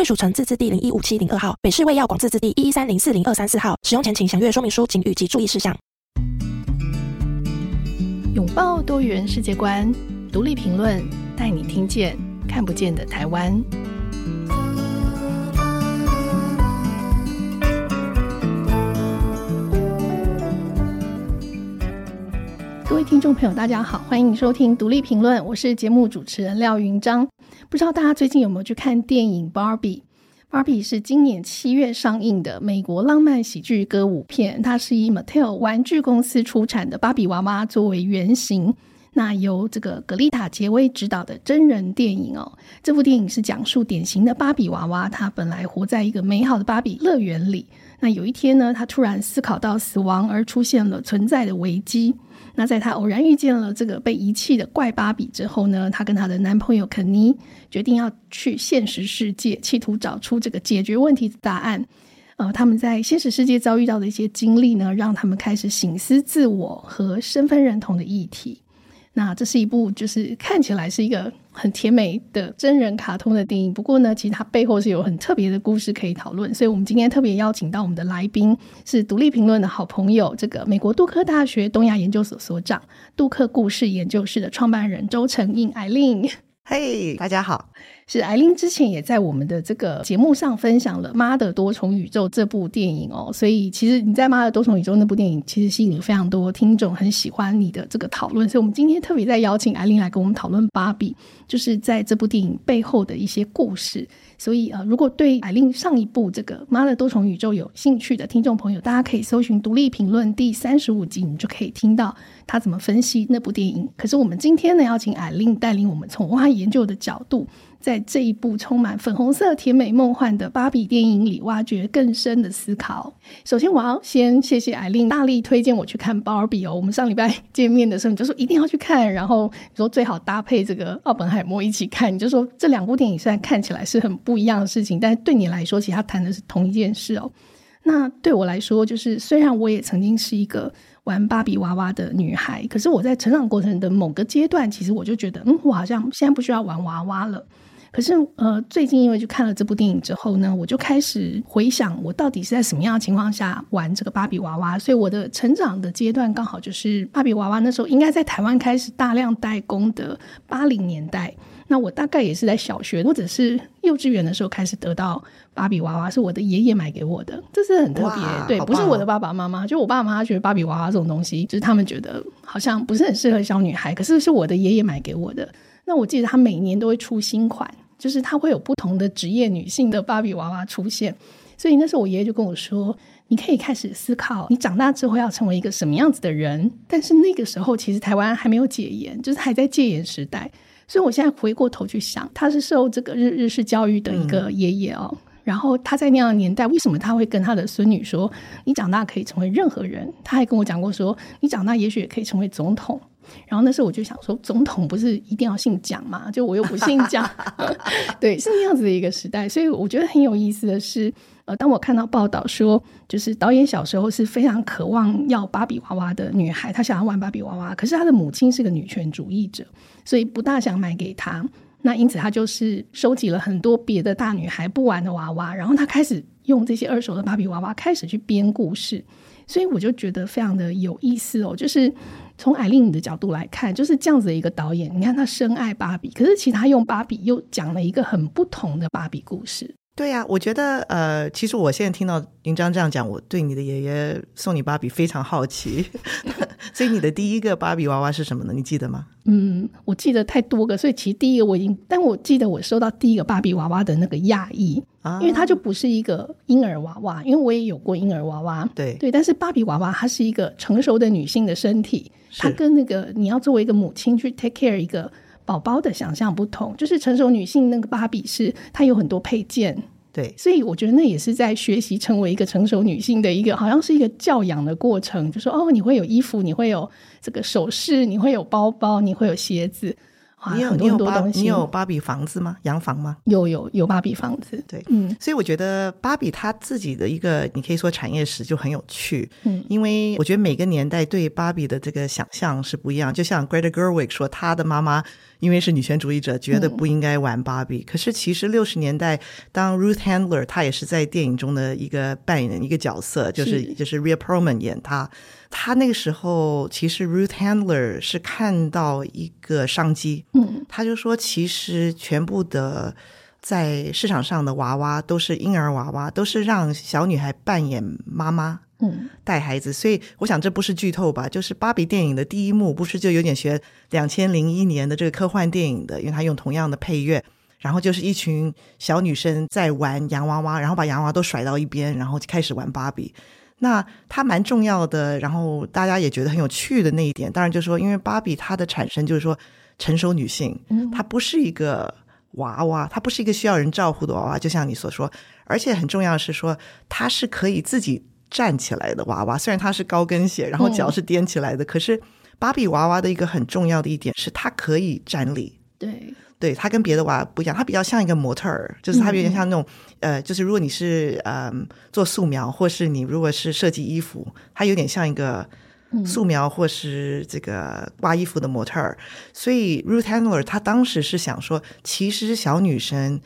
贵属城自治地零一五七零二号，北市卫药广自治地一一三零四零二三四号。使用前请详阅说明书、警语及注意事项。拥抱多元世界观，独立评论带你听见看不见的台湾。各位听众朋友，大家好，欢迎收听独立评论，我是节目主持人廖云章。不知道大家最近有没有去看电影《芭比》？《芭比》是今年七月上映的美国浪漫喜剧歌舞片，它是以 Mattel 玩具公司出产的芭比娃娃作为原型，那由这个格丽塔·杰威执导的真人电影哦。这部电影是讲述典型的芭比娃娃，它本来活在一个美好的芭比乐园里，那有一天呢，她突然思考到死亡而出现了存在的危机。那在她偶然遇见了这个被遗弃的怪芭比之后呢，她跟她的男朋友肯尼决定要去现实世界，企图找出这个解决问题的答案。呃，他们在现实世界遭遇到的一些经历呢，让他们开始醒思自我和身份认同的议题。那这是一部就是看起来是一个很甜美的真人卡通的电影，不过呢，其实它背后是有很特别的故事可以讨论。所以，我们今天特别邀请到我们的来宾是独立评论的好朋友，这个美国杜克大学东亚研究所所长、杜克故事研究室的创办人周成印艾琳。嘿大家好。是艾琳之前也在我们的这个节目上分享了《妈的多重宇宙》这部电影哦，所以其实你在《妈的多重宇宙》那部电影其实吸引了非常多听众很喜欢你的这个讨论，所以我们今天特别在邀请艾琳来跟我们讨论芭比，就是在这部电影背后的一些故事。所以呃，如果对艾琳上一部这个《妈的多重宇宙》有兴趣的听众朋友，大家可以搜寻独立评论第三十五集，你就可以听到他怎么分析那部电影。可是我们今天呢，要请艾琳带领我们从文化研究的角度。在这一部充满粉红色、甜美、梦幻的芭比电影里，挖掘更深的思考。首先，我要先谢谢艾琳大力推荐我去看芭比哦。我们上礼拜见面的时候，你就说一定要去看，然后你说最好搭配这个奥本海默一起看。你就说这两部电影虽然看起来是很不一样的事情，但是对你来说，其实它谈的是同一件事哦。那对我来说，就是虽然我也曾经是一个玩芭比娃娃的女孩，可是我在成长过程的某个阶段，其实我就觉得，嗯，我好像现在不需要玩娃娃了。可是，呃，最近因为就看了这部电影之后呢，我就开始回想，我到底是在什么样的情况下玩这个芭比娃娃。所以我的成长的阶段刚好就是芭比娃娃那时候应该在台湾开始大量代工的八零年代。那我大概也是在小学或者是幼稚园的时候开始得到芭比娃娃，是我的爷爷买给我的，这是很特别。对，不是我的爸爸妈妈，就我爸妈觉得芭比娃娃这种东西，就是他们觉得好像不是很适合小女孩，可是是我的爷爷买给我的。那我记得他每年都会出新款，就是他会有不同的职业女性的芭比娃娃出现，所以那时候我爷爷就跟我说：“你可以开始思考，你长大之后要成为一个什么样子的人。”但是那个时候其实台湾还没有解严，就是还在戒严时代。所以我现在回过头去想，他是受这个日日式教育的一个爷爷哦，嗯、然后他在那样的年代，为什么他会跟他的孙女说：“你长大可以成为任何人？”他还跟我讲过说：“你长大也许也可以成为总统。”然后那时候我就想说，总统不是一定要姓蒋嘛？就我又不姓蒋，对，是那样子的一个时代。所以我觉得很有意思的是，呃，当我看到报道说，就是导演小时候是非常渴望要芭比娃娃的女孩，她想要玩芭比娃娃，可是她的母亲是个女权主义者，所以不大想买给她。那因此她就是收集了很多别的大女孩不玩的娃娃，然后她开始用这些二手的芭比娃娃开始去编故事。所以我就觉得非常的有意思哦，就是。从艾丽你的角度来看，就是这样子的一个导演。你看他深爱芭比，可是其他用芭比又讲了一个很不同的芭比故事。对呀、啊，我觉得呃，其实我现在听到云章这样讲，我对你的爷爷送你芭比非常好奇。所以你的第一个芭比娃娃是什么呢？你记得吗？嗯，我记得太多个，所以其实第一个我已经，但我记得我收到第一个芭比娃娃的那个讶异，啊、因为它就不是一个婴儿娃娃，因为我也有过婴儿娃娃。对对，但是芭比娃娃它是一个成熟的女性的身体，它跟那个你要作为一个母亲去 take care 一个。宝宝的想象不同，就是成熟女性那个芭比是她有很多配件。对，所以我觉得那也是在学习成为一个成熟女性的一个，好像是一个教养的过程。就说哦，你会有衣服，你会有这个首饰，你会有包包，你会有鞋子。你有你有，你有芭比房子吗？洋房吗？有有有芭比房子。对，嗯，所以我觉得芭比它自己的一个，你可以说产业史就很有趣。嗯，因为我觉得每个年代对芭比的这个想象是不一样。就像 Greta Gerwig 说，她的妈妈因为是女权主义者，觉得不应该玩芭比。嗯、可是其实六十年代，当 Ruth Handler 她也是在电影中的一个扮演一个角色，就是就是 Rhea Perlman 演她。他那个时候，其实 Ruth Handler 是看到一个商机，嗯，他就说，其实全部的在市场上的娃娃都是婴儿娃娃，都是让小女孩扮演妈妈，嗯，带孩子。所以，我想这不是剧透吧？就是芭比电影的第一幕，不是就有点学两千零一年的这个科幻电影的，因为他用同样的配乐，然后就是一群小女生在玩洋娃娃，然后把洋娃娃都甩到一边，然后就开始玩芭比。那它蛮重要的，然后大家也觉得很有趣的那一点，当然就是说，因为芭比它的产生就是说成熟女性，她不是一个娃娃，她不是一个需要人照顾的娃娃，就像你所说，而且很重要的是说，她是可以自己站起来的娃娃，虽然她是高跟鞋，然后脚是踮起来的，可是芭比娃娃的一个很重要的一点是她可以站立，对。对，它跟别的娃不一样，它比较像一个模特儿，就是它有点像那种，嗯、呃，就是如果你是呃做素描，或是你如果是设计衣服，它有点像一个素描或是这个挂衣服的模特儿。所以 Ruth Handler 她当时是想说，其实小女生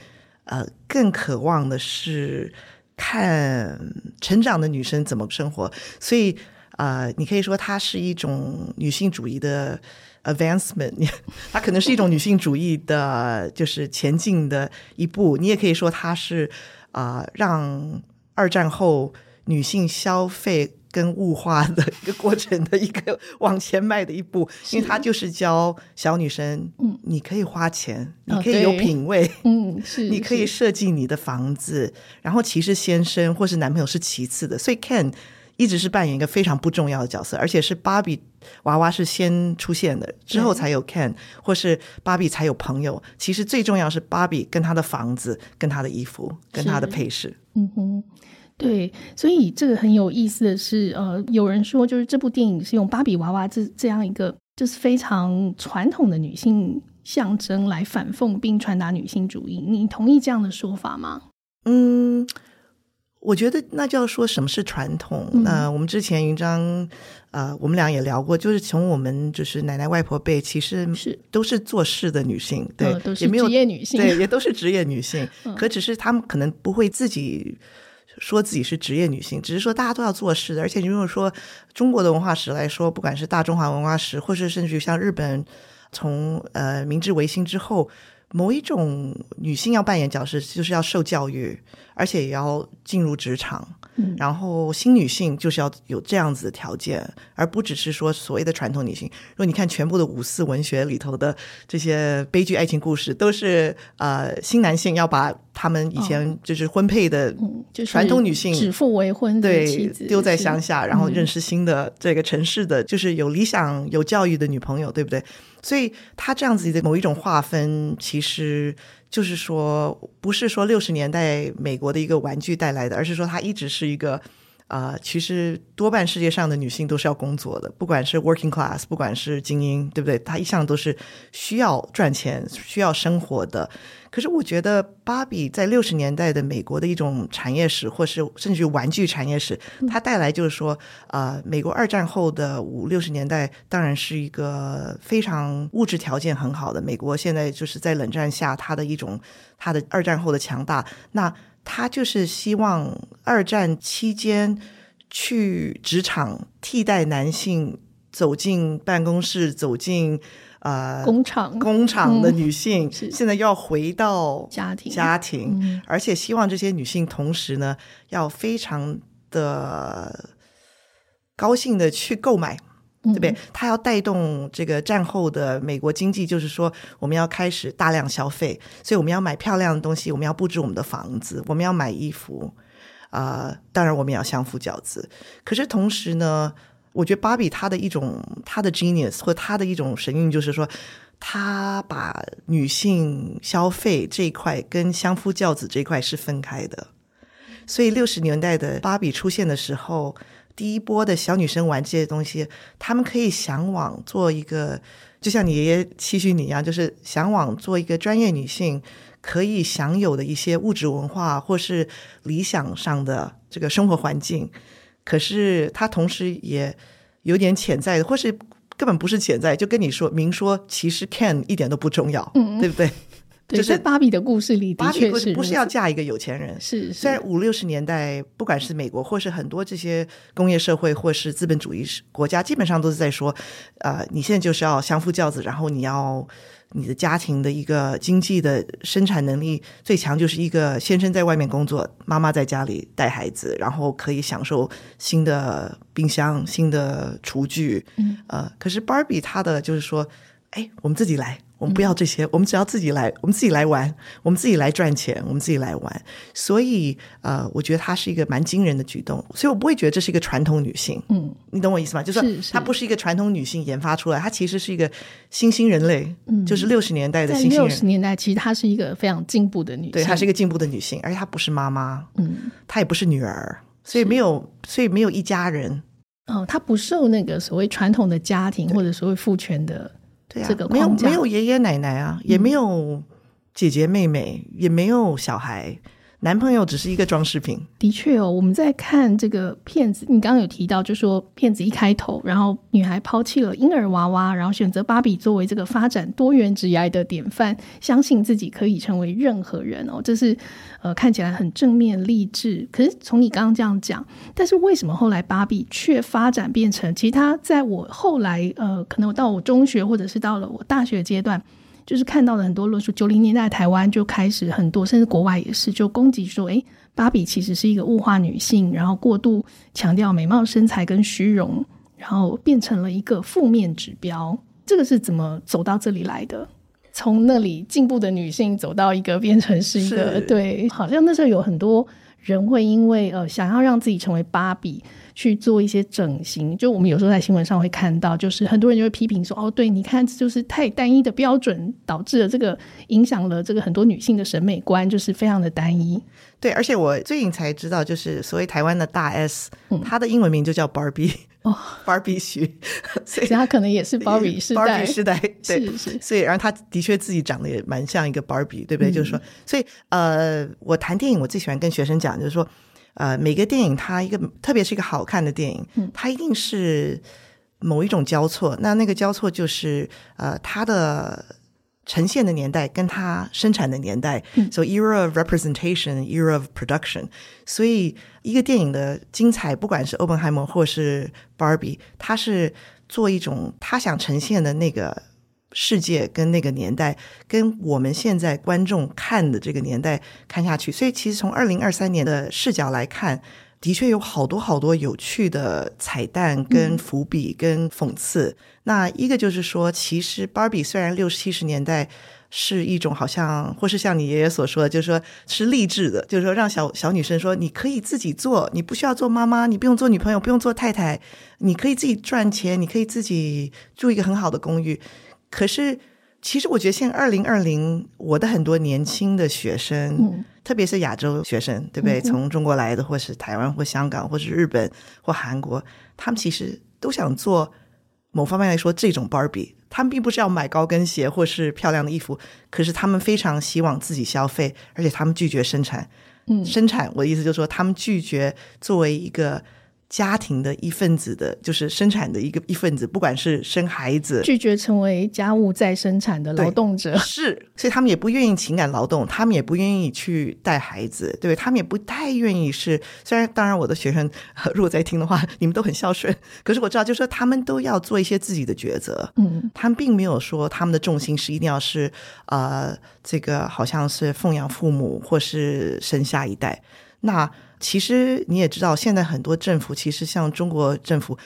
呃更渴望的是看成长的女生怎么生活，所以呃，你可以说它是一种女性主义的。Advancement，它可能是一种女性主义的，就是前进的一步。你也可以说它是啊、呃，让二战后女性消费跟物化的一个过程的一个 往前迈的一步。因为它就是教小女生，嗯，你可以花钱，你可以有品味，嗯，是，你可以设计你的房子，然后其实先生或是男朋友是其次的。所以 Ken 一直是扮演一个非常不重要的角色，而且是芭比娃娃是先出现的，之后才有 Ken，或是芭比才有朋友。其实最重要是芭比跟她的房子、跟她的衣服、跟她的配饰。嗯哼，对，所以这个很有意思的是，呃，有人说就是这部电影是用芭比娃娃这这样一个就是非常传统的女性象征来反讽并传达女性主义。你同意这样的说法吗？嗯。我觉得那就要说什么是传统。那、嗯呃、我们之前云章，呃，我们俩也聊过，就是从我们就是奶奶外婆辈，其实是都是做事的女性，对，呃、都是职业女性，对，也都是职业女性。嗯、可只是她们可能不会自己说自己是职业女性，只是说大家都要做事的。而且你如果说中国的文化史来说，不管是大中华文化史，或是甚至于像日本，从呃明治维新之后。某一种女性要扮演角色，就是要受教育，而且也要进入职场。嗯，然后新女性就是要有这样子的条件，而不只是说所谓的传统女性。如果你看全部的五四文学里头的这些悲剧爱情故事，都是呃新男性要把他们以前就是婚配的传统女性指腹为婚的妻子，对，丢在乡下，然后认识新的这个城市的就是有理想、有教育的女朋友，对不对？所以他这样子的某一种划分，其实就是说，不是说六十年代美国的一个玩具带来的，而是说它一直是一个，呃，其实多半世界上的女性都是要工作的，不管是 working class，不管是精英，对不对？她一向都是需要赚钱、需要生活的。可是我觉得芭比在六十年代的美国的一种产业史，或是甚至于玩具产业史，它带来就是说，呃，美国二战后的五六十年代，当然是一个非常物质条件很好的美国。现在就是在冷战下，它的一种它的二战后的强大，那他就是希望二战期间去职场替代男性走进办公室，走进。呃，工厂。工厂的女性、嗯、现在要回到家庭。家庭，嗯、而且希望这些女性同时呢，要非常的高兴的去购买，对不对？它要带动这个战后的美国经济，就是说我们要开始大量消费，所以我们要买漂亮的东西，我们要布置我们的房子，我们要买衣服，啊、呃，当然我们也要相夫教子。可是同时呢，我觉得芭比她的一种她的 genius 或她的一种神韵，就是说，他把女性消费这一块跟相夫教子这一块是分开的。所以六十年代的芭比出现的时候，第一波的小女生玩这些东西，她们可以向往做一个，就像你爷爷期许你一样，就是向往做一个专业女性可以享有的一些物质文化或是理想上的这个生活环境。可是她同时也有点潜在的，或是根本不是潜在，就跟你说明说，其实 can 一点都不重要，嗯，对不对？对，就是芭比的故事里，的确是不是要嫁一个有钱人。是，虽然五六十年代，不管是美国，或是很多这些工业社会，或是资本主义国家，基本上都是在说，呃，你现在就是要相夫教子，然后你要你的家庭的一个经济的生产能力最强，就是一个先生在外面工作，妈妈在家里带孩子，然后可以享受新的冰箱、新的厨具。嗯，呃，可是芭比她的就是说，哎，我们自己来。我们不要这些，我们只要自己来，我们自己来玩，我们自己来赚钱，我们自己来玩。所以，呃，我觉得她是一个蛮惊人的举动。所以我不会觉得这是一个传统女性。嗯，你懂我意思吗？就是她，不是一个传统女性研发出来，她其实是一个新兴人类。嗯，就是六十年代的新兴人。六十年代，其实她是一个非常进步的女性。对，她是一个进步的女性，而且她不是妈妈。嗯，她也不是女儿，所以没有，所以没有一家人。哦，她不受那个所谓传统的家庭或者所谓父权的。对啊，没有没有爷爷奶奶啊，也没有姐姐妹妹，嗯、也没有小孩，男朋友只是一个装饰品。的确哦，我们在看这个片子，你刚刚有提到，就说片子一开头，然后女孩抛弃了婴儿娃娃，然后选择芭比作为这个发展多元职业的典范，相信自己可以成为任何人哦，这是呃看起来很正面励志。可是从你刚刚这样讲，但是为什么后来芭比却发展变成？其实他在我后来呃，可能我到我中学或者是到了我大学阶段。就是看到了很多论述，九零年代台湾就开始很多，甚至国外也是，就攻击说，诶，芭比其实是一个物化女性，然后过度强调美貌、身材跟虚荣，然后变成了一个负面指标。这个是怎么走到这里来的？从那里进步的女性走到一个变成是一个是对，好像那时候有很多人会因为呃想要让自己成为芭比。去做一些整形，就我们有时候在新闻上会看到，就是很多人就会批评说：“哦，对，你看，这就是太单一的标准，导致了这个影响了这个很多女性的审美观，就是非常的单一。”对，而且我最近才知道，就是所谓台湾的大 S，她的英文名就叫 Barbie 哦，Barbie 徐，所以他可能也是 Barbie 时代，Barbie 时代，对，是是。所以，然后他的确自己长得也蛮像一个 Barbie，对不对？嗯、就是说，所以呃，我谈电影，我最喜欢跟学生讲，就是说。呃，每个电影它一个，特别是一个好看的电影，它一定是某一种交错。那那个交错就是呃，它的呈现的年代跟它生产的年代。So era of representation, era of production。所以一个电影的精彩，不管是欧本海默或是 Barbie，它是做一种他想呈现的那个。世界跟那个年代，跟我们现在观众看的这个年代看下去，所以其实从二零二三年的视角来看，的确有好多好多有趣的彩蛋、跟伏笔、跟讽刺。嗯、那一个就是说，其实芭比虽然六七十年代是一种好像，或是像你爷爷所说的，就是说是励志的，就是说让小小女生说你可以自己做，你不需要做妈妈，你不用做女朋友，不用做太太，你可以自己赚钱，你可以自己住一个很好的公寓。可是，其实我觉得，现在二零二零，我的很多年轻的学生，嗯、特别是亚洲学生，对不对？嗯、从中国来的，或是台湾，或香港，或是日本，或韩国，他们其实都想做某方面来说这种芭比。他们并不是要买高跟鞋或是漂亮的衣服，可是他们非常希望自己消费，而且他们拒绝生产。嗯，生产，我的意思就是说，他们拒绝作为一个。家庭的一份子的，就是生产的一个一份子，不管是生孩子，拒绝成为家务再生产的劳动者，是，所以他们也不愿意情感劳动，他们也不愿意去带孩子，对，他们也不太愿意是。虽然当然，我的学生如果在听的话，你们都很孝顺，可是我知道，就是说他们都要做一些自己的抉择。嗯，他们并没有说他们的重心是一定要是呃，这个好像是奉养父母或是生下一代。那其实你也知道，现在很多政府其实像中国政府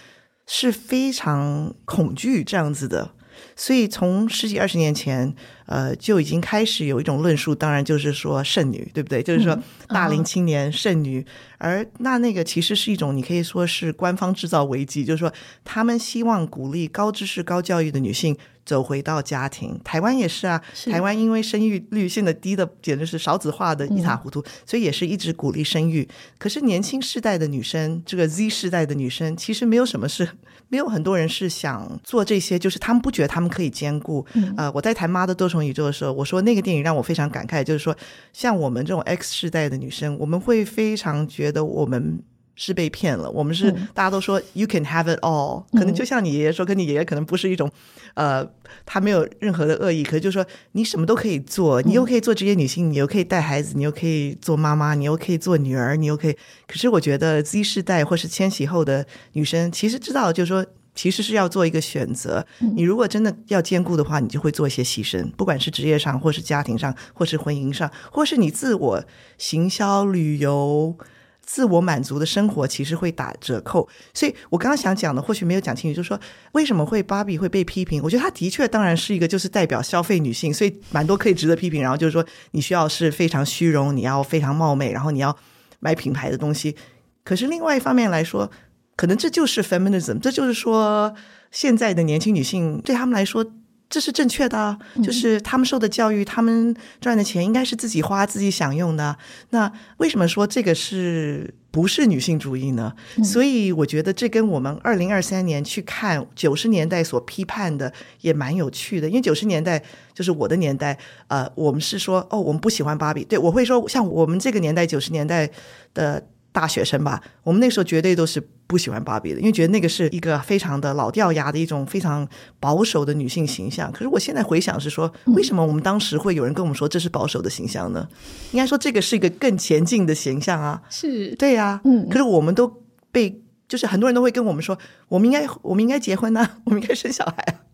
是非常恐惧这样子的，所以从十几二十年前，呃，就已经开始有一种论述，当然就是说剩女，对不对？就是说大龄青年剩女，而那那个其实是一种你可以说是官方制造危机，就是说他们希望鼓励高知识、高教育的女性走回到家庭。台湾也是啊，是台湾因为生育率现在低的简直是少子化的一塌糊涂，嗯、所以也是一直鼓励生育。可是年轻世代的女生，这个 Z 世代的女生，其实没有什么是，没有很多人是想做这些，就是他们不觉得他们可以兼顾。嗯、呃，我在谈《妈的多重宇宙》的时候，我说那个电影让我非常感慨，就是说像我们这种 X 世代的女生，我们会非常觉得我们。是被骗了，我们是、嗯、大家都说 you can have it all，可能就像你爷爷说，跟、嗯、你爷爷可能不是一种，呃，他没有任何的恶意，可是就是说你什么都可以做，你又可以做职业女性，你又可以带孩子，你又可以做妈妈，你又可以做女儿，你又可以。可是我觉得 Z 世代或是千禧后的女生，其实知道就是说，其实是要做一个选择。你如果真的要兼顾的话，你就会做一些牺牲，不管是职业上，或是家庭上，或是婚姻上，或是你自我行销旅游。自我满足的生活其实会打折扣，所以我刚刚想讲的或许没有讲清楚，就是说为什么会芭比会被批评？我觉得她的确当然是一个就是代表消费女性，所以蛮多可以值得批评。然后就是说你需要是非常虚荣，你要非常貌美，然后你要买品牌的东西。可是另外一方面来说，可能这就是 feminism，这就是说现在的年轻女性对他们来说。这是正确的，就是他们受的教育，他们赚的钱应该是自己花、自己享用的。那为什么说这个是不是女性主义呢？所以我觉得这跟我们二零二三年去看九十年代所批判的也蛮有趣的。因为九十年代就是我的年代，呃，我们是说哦，我们不喜欢芭比。对，我会说，像我们这个年代九十年代的。大学生吧，我们那时候绝对都是不喜欢芭比的，因为觉得那个是一个非常的老掉牙的一种非常保守的女性形象。可是我现在回想是说，为什么我们当时会有人跟我们说这是保守的形象呢？应该说这个是一个更前进的形象啊，是对呀、啊，嗯。可是我们都被就是很多人都会跟我们说，我们应该我们应该结婚呢、啊，我们应该生小孩啊。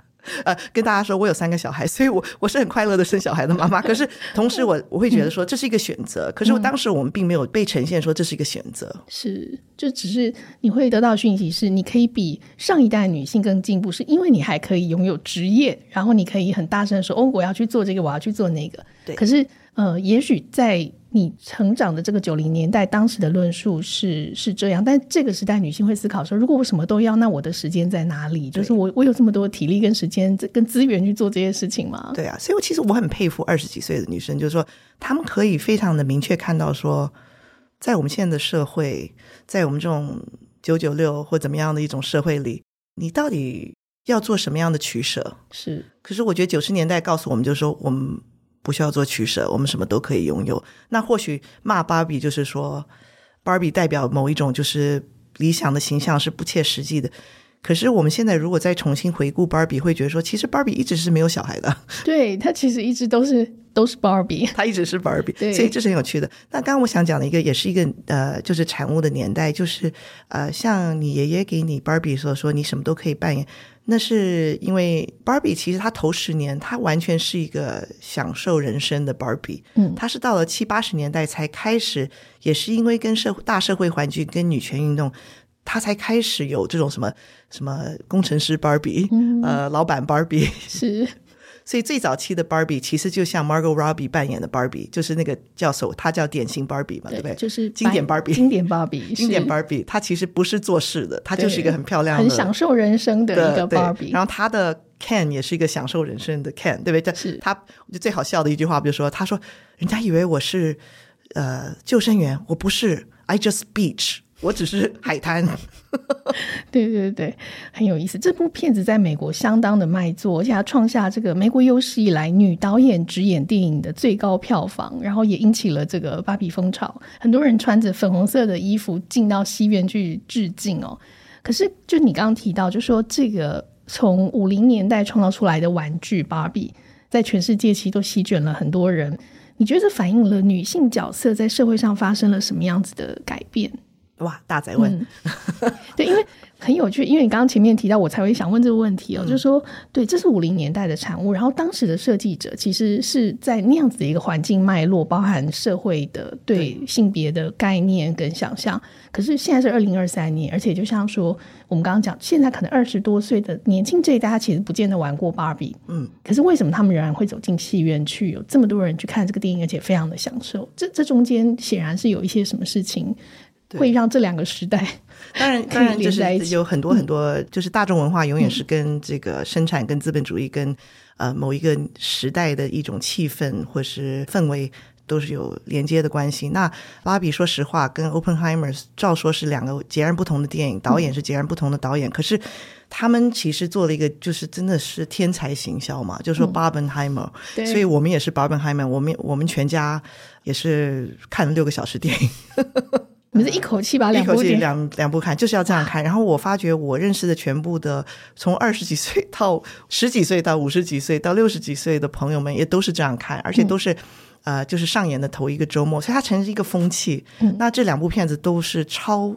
呃，跟大家说，我有三个小孩，所以我我是很快乐的生小孩的妈妈。可是同时我，我我会觉得说这是一个选择。可是我当时我们并没有被呈现说这是一个选择。是，就只是你会得到讯息是，你可以比上一代女性更进步，是因为你还可以拥有职业，然后你可以很大声的说：“哦，我要去做这个，我要去做那个。”对。可是，呃，也许在。你成长的这个九零年代，当时的论述是是这样，但这个时代女性会思考说：如果我什么都要，那我的时间在哪里？就是我我有这么多体力跟时间跟资源去做这些事情吗？对啊，所以我其实我很佩服二十几岁的女生，就是说她们可以非常的明确看到说，在我们现在的社会，在我们这种九九六或怎么样的一种社会里，你到底要做什么样的取舍？是，可是我觉得九十年代告诉我们，就是说我们。不需要做取舍，我们什么都可以拥有。那或许骂芭比就是说，芭比代表某一种就是理想的形象是不切实际的。可是我们现在如果再重新回顾芭比，会觉得说，其实芭比一直是没有小孩的。对，她其实一直都是都是芭比，她一直是芭比。对，所以这是很有趣的。那刚刚我想讲的一个，也是一个呃，就是产物的年代，就是呃，像你爷爷给你芭比所说，你什么都可以扮演。那是因为芭比其实她头十年，她完全是一个享受人生的芭比。嗯，她是到了七八十年代才开始，也是因为跟社会大社会环境跟女权运动，她才开始有这种什么什么工程师芭比，嗯，呃，老板芭比是。所以最早期的 Barbie 其实就像 Margot Robbie 扮演的 Barbie，就是那个教授，他叫典型 Barbie 嘛，对，对不对？就是经典 Barbie，经典 Barbie，经典 Barbie，他其实不是做事的，他就是一个很漂亮的、很享受人生的一个 Barbie。然后他的 Ken 也是一个享受人生的 Ken，对不对？是他，我觉得最好笑的一句话，比如说，他说：“人家以为我是呃救生员，我不是，I just beach。”我只是海滩，对对对，很有意思。这部片子在美国相当的卖座，而且它创下这个美国有史以来女导演执演电影的最高票房，然后也引起了这个芭比风潮。很多人穿着粉红色的衣服进到戏院去致敬哦。可是，就你刚刚提到，就说这个从五零年代创造出来的玩具芭比，在全世界其实都席卷了很多人。你觉得这反映了女性角色在社会上发生了什么样子的改变？哇，大宅问！嗯、对，因为很有趣，因为你刚刚前面提到，我才会想问这个问题哦，嗯、就是说，对，这是五零年代的产物，然后当时的设计者其实是在那样子的一个环境脉络，包含社会的对性别的概念跟想象。可是现在是二零二三年，而且就像说，我们刚刚讲，现在可能二十多岁的年轻这一代，他其实不见得玩过芭比，嗯，可是为什么他们仍然会走进戏院去，有这么多人去看这个电影，而且非常的享受？这这中间显然是有一些什么事情。会让这两个时代 当然当然就是有很多很多，就是大众文化永远是跟这个生产、跟资本主义、跟呃某一个时代的一种气氛或是氛围。都是有连接的关系。那芭比说实话，跟 Oppenheimer 照说是两个截然不同的电影，导演是截然不同的导演。嗯、可是他们其实做了一个，就是真的是天才行销嘛，就是说 Barbenheimer、嗯。所以我们也是 Barbenheimer，我们我们全家也是看了六个小时电影。你们是一口气把两部一口气两两部看，就是要这样看。然后我发觉我认识的全部的从二十几岁到十几岁到五十几岁到六十几岁的朋友们，也都是这样看，而且都是。嗯呃，就是上演的头一个周末，所以它成了一个风气。嗯，那这两部片子都是超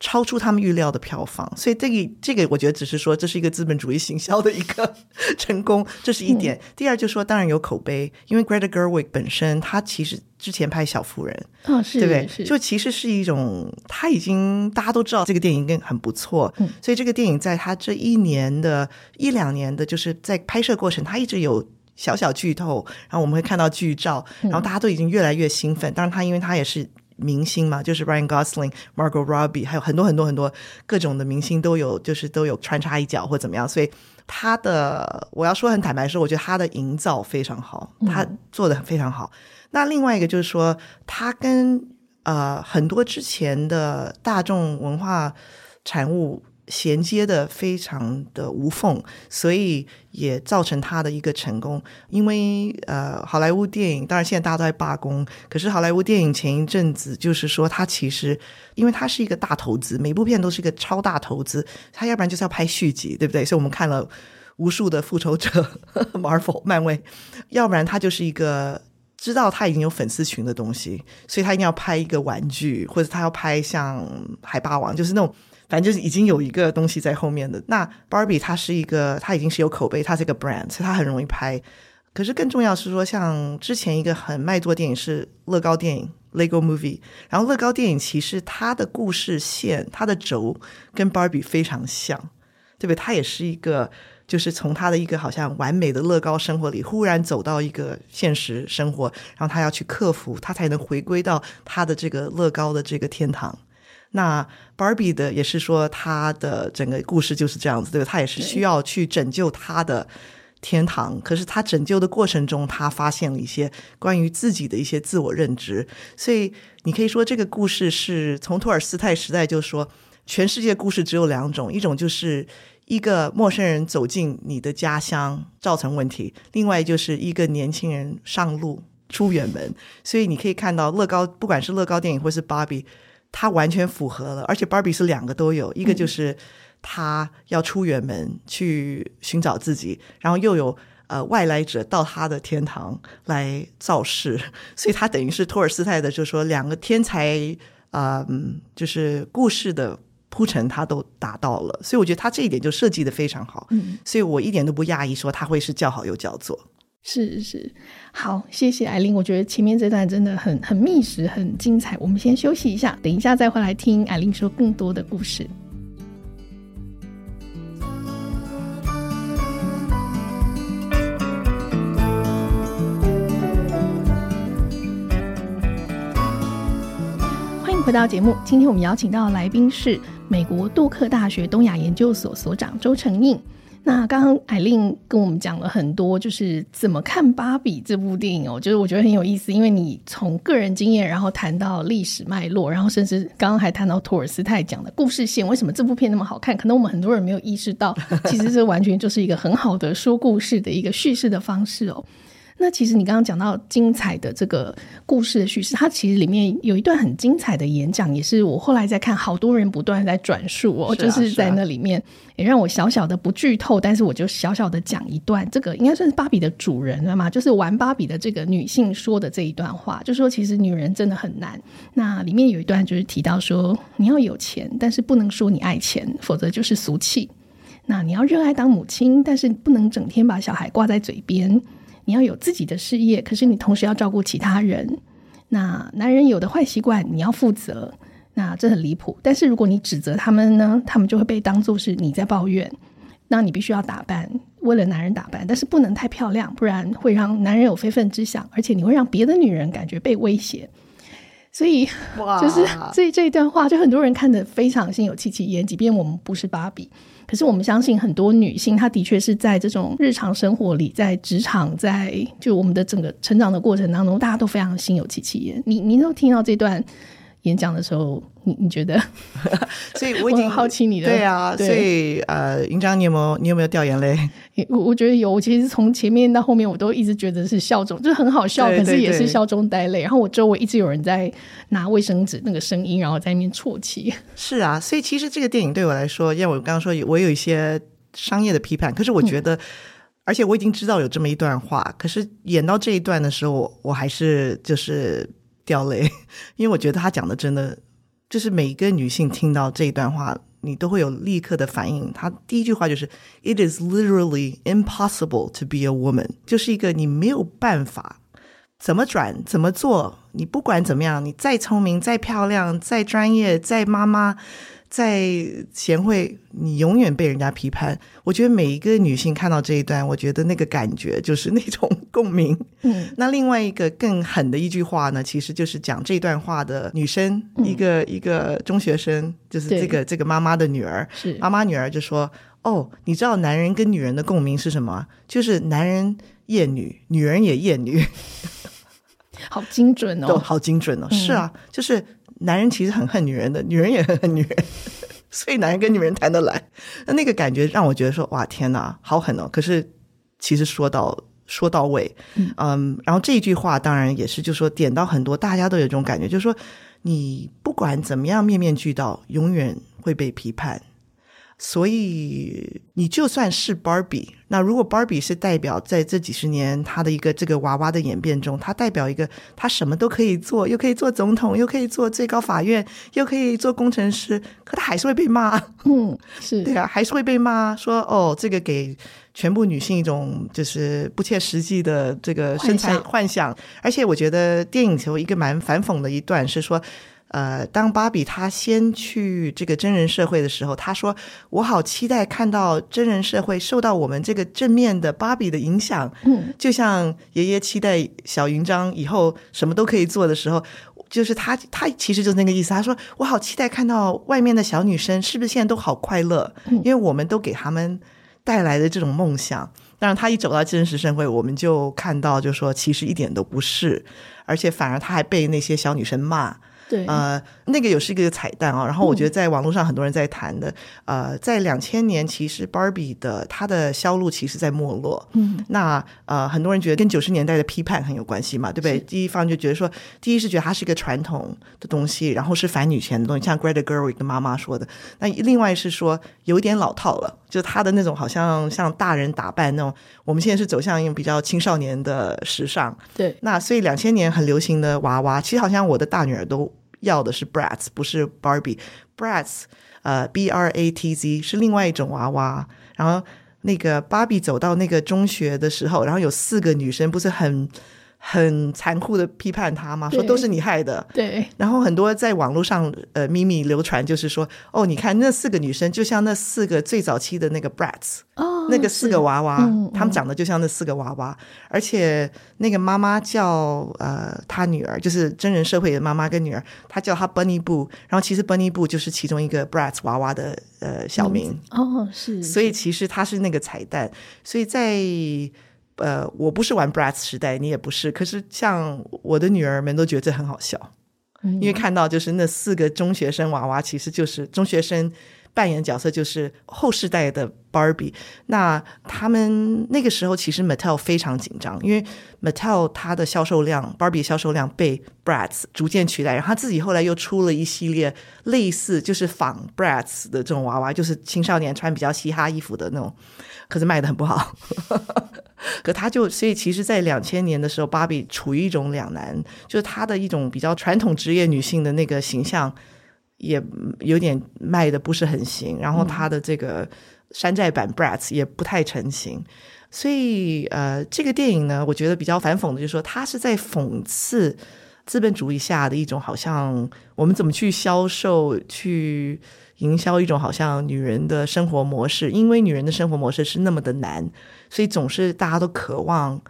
超出他们预料的票房，所以这个这个，我觉得只是说这是一个资本主义行销的一个 成功，这是一点。嗯、第二就是说，当然有口碑，因为 Greta Gerwig 本身，他其实之前拍小妇人，哦，是，对不对？是就其实是一种，他已经大家都知道这个电影跟很不错，嗯，所以这个电影在他这一年的一两年的，就是在拍摄过程，他一直有。小小剧透，然后我们会看到剧照，然后大家都已经越来越兴奋。当然，他因为他也是明星嘛，就是 Ryan Gosling、Margot Robbie，还有很多很多很多各种的明星都有，就是都有穿插一脚或怎么样。所以他的，我要说很坦白说，我觉得他的营造非常好，他做的非常好。那另外一个就是说，他跟呃很多之前的大众文化产物。衔接的非常的无缝，所以也造成他的一个成功。因为呃，好莱坞电影当然现在大家都在罢工，可是好莱坞电影前一阵子就是说，他其实因为它是一个大投资，每部片都是一个超大投资，他要不然就是要拍续集，对不对？所以我们看了无数的复仇者，Marvel 漫威，要不然他就是一个知道他已经有粉丝群的东西，所以他一定要拍一个玩具，或者他要拍像海霸王，就是那种。反正就是已经有一个东西在后面的。那 Barbie 它是一个，它已经是有口碑，它是一个 brand，所以它很容易拍。可是更重要是说，像之前一个很卖座电影是乐高电影 Lego Movie，然后乐高电影其实它的故事线、它的轴跟 Barbie 非常像，对不对？它也是一个，就是从它的一个好像完美的乐高生活里，忽然走到一个现实生活，然后他要去克服，他才能回归到他的这个乐高的这个天堂。那 Barbie 的也是说，他的整个故事就是这样子，对吧？他也是需要去拯救他的天堂，可是他拯救的过程中，他发现了一些关于自己的一些自我认知。所以你可以说，这个故事是从托尔斯泰时代就说，全世界故事只有两种，一种就是一个陌生人走进你的家乡造成问题，另外就是一个年轻人上路出远门。所以你可以看到乐高，不管是乐高电影或是 Barbie。他完全符合了，而且 Barbie 是两个都有，一个就是他要出远门去寻找自己，然后又有呃外来者到他的天堂来造势，所以他等于是托尔斯泰的，就是说两个天才啊、呃，就是故事的铺陈他都达到了，所以我觉得他这一点就设计的非常好，嗯，所以我一点都不讶异说他会是叫好又叫座。是是，好，谢谢艾琳。我觉得前面这段真的很很密实，很精彩。我们先休息一下，等一下再回来听艾琳说更多的故事。欢迎回到节目，今天我们邀请到的来宾是美国杜克大学东亚研究所所长周成印。那刚刚艾琳跟我们讲了很多，就是怎么看《芭比》这部电影哦，就是我觉得很有意思，因为你从个人经验，然后谈到历史脉络，然后甚至刚刚还谈到托尔斯泰讲的故事线，为什么这部片那么好看？可能我们很多人没有意识到，其实这完全就是一个很好的说故事的一个叙事的方式哦。那其实你刚刚讲到精彩的这个故事的叙事，它其实里面有一段很精彩的演讲，也是我后来在看，好多人不断在转述哦，是啊、就是在那里面也让我小小的不剧透，但是我就小小的讲一段，这个应该算是芭比的主人了嘛，就是玩芭比的这个女性说的这一段话，就说其实女人真的很难。那里面有一段就是提到说，你要有钱，但是不能说你爱钱，否则就是俗气。那你要热爱当母亲，但是不能整天把小孩挂在嘴边。你要有自己的事业，可是你同时要照顾其他人。那男人有的坏习惯，你要负责。那这很离谱。但是如果你指责他们呢，他们就会被当做是你在抱怨。那你必须要打扮，为了男人打扮，但是不能太漂亮，不然会让男人有非分之想，而且你会让别的女人感觉被威胁。所以，就是这这一段话，就很多人看得非常心有戚戚焉。即便我们不是芭比，可是我们相信很多女性，她的确是在这种日常生活里，在职场，在就我们的整个成长的过程当中，大家都非常心有戚戚焉。你你都听到这段演讲的时候，你你觉得？所以我已经 我好奇你的对啊，对所以呃，营长，你有没有你有没有掉眼泪？我我觉得有，我其实从前面到后面，我都一直觉得是笑中，就是很好笑，对对对，可是也是笑中带泪。然后我周围一直有人在拿卫生纸那个声音，然后在那边啜泣。是啊，所以其实这个电影对我来说，因为我刚刚说我有一些商业的批判，可是我觉得，嗯、而且我已经知道有这么一段话，可是演到这一段的时候，我还是就是。掉泪，因为我觉得他讲的真的就是每一个女性听到这一段话，你都会有立刻的反应。他第一句话就是 “It is literally impossible to be a woman”，就是一个你没有办法怎么转怎么做，你不管怎么样，你再聪明、再漂亮、再专业、再妈妈。在贤惠，你永远被人家批判。我觉得每一个女性看到这一段，我觉得那个感觉就是那种共鸣。嗯，那另外一个更狠的一句话呢，其实就是讲这段话的女生，嗯、一个一个中学生，就是这个这个妈妈的女儿。是妈妈女儿就说：“哦，你知道男人跟女人的共鸣是什么？就是男人厌女，女人也厌女。”好精准哦，好精准哦。嗯、是啊，就是。男人其实很恨女人的，女人也很恨女人，所以男人跟女人谈得来，那那个感觉让我觉得说哇天哪，好狠哦！可是其实说到说到位，嗯，嗯，然后这一句话当然也是，就是说点到很多大家都有这种感觉，就是说你不管怎么样面面俱到，永远会被批判。所以你就算是 Barbie，那如果 Barbie 是代表在这几十年他的一个这个娃娃的演变中，他代表一个他什么都可以做，又可以做总统，又可以做最高法院，又可以做工程师，可他还是会被骂。嗯，是对啊，还是会被骂说哦，这个给全部女性一种就是不切实际的这个身材幻想。幻想。而且我觉得电影球一个蛮反讽的一段是说。呃，当芭比她先去这个真人社会的时候，她说：“我好期待看到真人社会受到我们这个正面的芭比的影响。”嗯，就像爷爷期待小云章以后什么都可以做的时候，就是他，他其实就是那个意思。他说：“我好期待看到外面的小女生是不是现在都好快乐？因为我们都给他们带来的这种梦想。但是，他一走到真实社会，我们就看到，就说其实一点都不是，而且反而他还被那些小女生骂。”对，呃，那个也是一个彩蛋啊。然后我觉得在网络上很多人在谈的，嗯、呃，在两千年其实 Barbie 的它的销路其实在没落。嗯，那呃，很多人觉得跟九十年代的批判很有关系嘛，对不对？第一方就觉得说，第一是觉得它是一个传统的东西，然后是反女权的东西，像 Greta Gerwig 的妈妈说的。那另外是说有一点老套了，就他的那种好像像大人打扮那种。我们现在是走向一种比较青少年的时尚。对，那所以两千年很流行的娃娃，其实好像我的大女儿都。要的是 Bratz，不是 Barbie。Bratz，呃，B R A T Z 是另外一种娃娃。然后那个芭比走到那个中学的时候，然后有四个女生不是很很残酷的批判她吗？说都是你害的。对。然后很多在网络上呃秘密流传，就是说哦，你看那四个女生就像那四个最早期的那个 Bratz。哦。那个四个娃娃，嗯、他们长得就像那四个娃娃，嗯、而且那个妈妈叫呃，她女儿就是真人社会的妈妈跟女儿，她叫她 Bunny Boo，然后其实 Bunny Boo 就是其中一个 Bratz 娃娃的呃小名。哦，是，所以其实她是那个彩蛋，所以在呃，我不是玩 Bratz 时代，你也不是，可是像我的女儿们都觉得这很好笑，嗯、因为看到就是那四个中学生娃娃，其实就是中学生。扮演角色就是后世代的 Barbie，那他们那个时候其实 Mattel 非常紧张，因为 Mattel 它的销售量 Barbie 销售量被 Bratz 逐渐取代，然后他自己后来又出了一系列类似就是仿 Bratz 的这种娃娃，就是青少年穿比较嘻哈衣服的那种，可是卖得很不好。可他就所以其实，在两千年的时候，Barbie 处于一种两难，就是她的一种比较传统职业女性的那个形象。也有点卖的不是很行，然后他的这个山寨版 Bratz 也不太成型，所以呃，这个电影呢，我觉得比较反讽的，就是说他是在讽刺资本主义下的一种好像我们怎么去销售、去营销一种好像女人的生活模式，因为女人的生活模式是那么的难，所以总是大家都渴望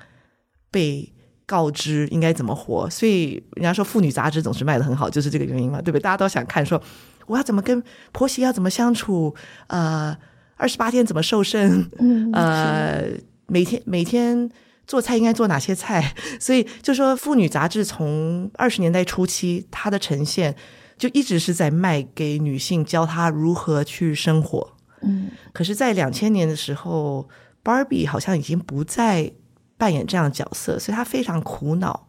被告知应该怎么活，所以人家说妇女杂志总是卖得很好，就是这个原因嘛，对不对？大家都想看说我要怎么跟婆媳要怎么相处，呃，二十八天怎么瘦身，嗯，呃，每天每天做菜应该做哪些菜，所以就说妇女杂志从二十年代初期它的呈现就一直是在卖给女性，教她如何去生活。嗯，可是，在两千年的时候，Barbie 好像已经不再扮演这样的角色，所以他非常苦恼。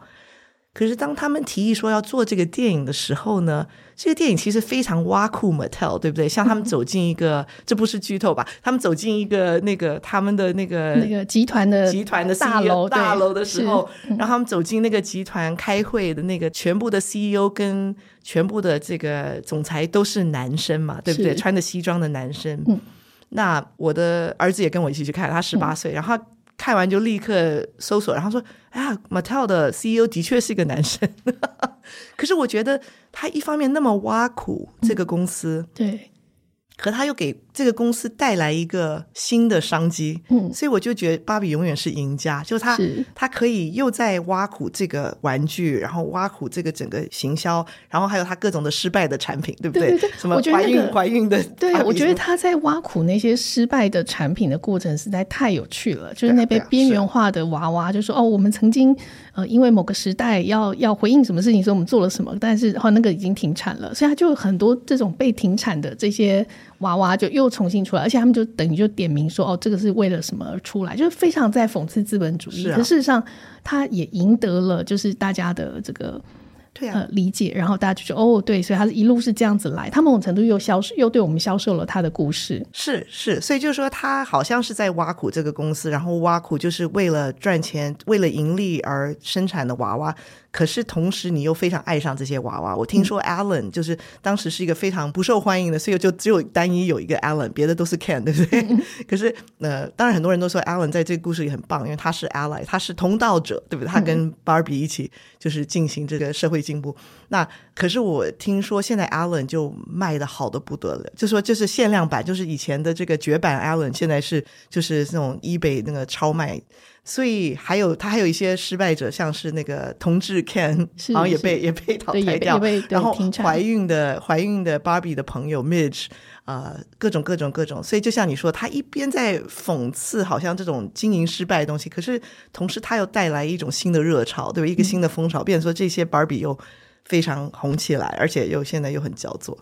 可是，当他们提议说要做这个电影的时候呢，这个电影其实非常挖苦 Mattel，对不对？像他们走进一个，这不是剧透吧？他们走进一个那个他们的那个那个集团的集团的大楼大楼的时候，然后他们走进那个集团开会的那个全部的 CEO 跟全部的这个总裁都是男生嘛，对不对？穿着西装的男生。嗯。那我的儿子也跟我一起去看，他十八岁，然后。看完就立刻搜索，然后说：“哎呀，Mattel 的 CEO 的确是一个男生。”可是我觉得他一方面那么挖苦这个公司，嗯、对。可他又给这个公司带来一个新的商机，嗯，所以我就觉得芭比永远是赢家，就是他，他可以又在挖苦这个玩具，然后挖苦这个整个行销，然后还有他各种的失败的产品，对不对？对对对，什么怀孕、那个、怀孕的？对，我觉得他在挖苦那些失败的产品的过程实在太有趣了，就是那被边缘化的娃娃，就说哦，我们曾经呃因为某个时代要要回应什么事情，所以我们做了什么，但是后来那个已经停产了，所以他就有很多这种被停产的这些。娃娃就又重新出来，而且他们就等于就点名说：“哦，这个是为了什么而出来？”就是非常在讽刺资本主义。啊、可事实上，他也赢得了就是大家的这个。对啊，呃，理解，然后大家就说哦，对，所以他是一路是这样子来，他某种程度又销售，又对我们销售了他的故事，是是，所以就是说他好像是在挖苦这个公司，然后挖苦就是为了赚钱、为了盈利而生产的娃娃，可是同时你又非常爱上这些娃娃。我听说 Alan 就是当时是一个非常不受欢迎的，所以就只有单一有一个 Alan，别的都是 Ken，对不对？嗯、可是呃，当然很多人都说 Alan 在这个故事里很棒，因为他是 ally，他是同道者，对不对？他跟 Barbie 一起就是进行这个社会。进步，那可是我听说现在 Alan 就卖的好的不得了，就说就是限量版，就是以前的这个绝版 Alan，现在是就是那种 eBay 那个超卖，所以还有他还有一些失败者，像是那个同志 Ken，然后也被也被淘汰掉，然后怀孕的怀孕的 Barbie 的朋友 Midge。啊、呃，各种各种各种，所以就像你说，他一边在讽刺好像这种经营失败的东西，可是同时他又带来一种新的热潮，对吧？一个新的风潮，变成说这些 Barbie 又非常红起来，而且又现在又很焦作。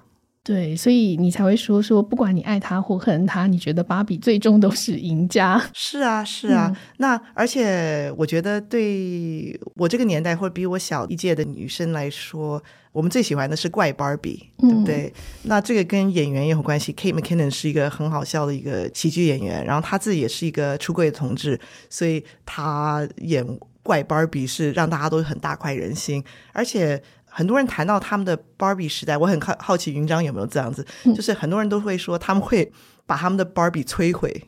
对，所以你才会说说，不管你爱他或恨他，你觉得芭比最终都是赢家。是啊，是啊。嗯、那而且我觉得，对我这个年代或者比我小一届的女生来说，我们最喜欢的是怪芭比，对不对？嗯、那这个跟演员也有关系。Kate McKinnon 是一个很好笑的一个喜剧演员，然后他自己也是一个出柜的同志，所以他演怪芭比是让大家都很大快人心，而且。很多人谈到他们的 Barbie 时代，我很好好奇云章有没有这样子，嗯、就是很多人都会说他们会把他们的 Barbie 摧毁，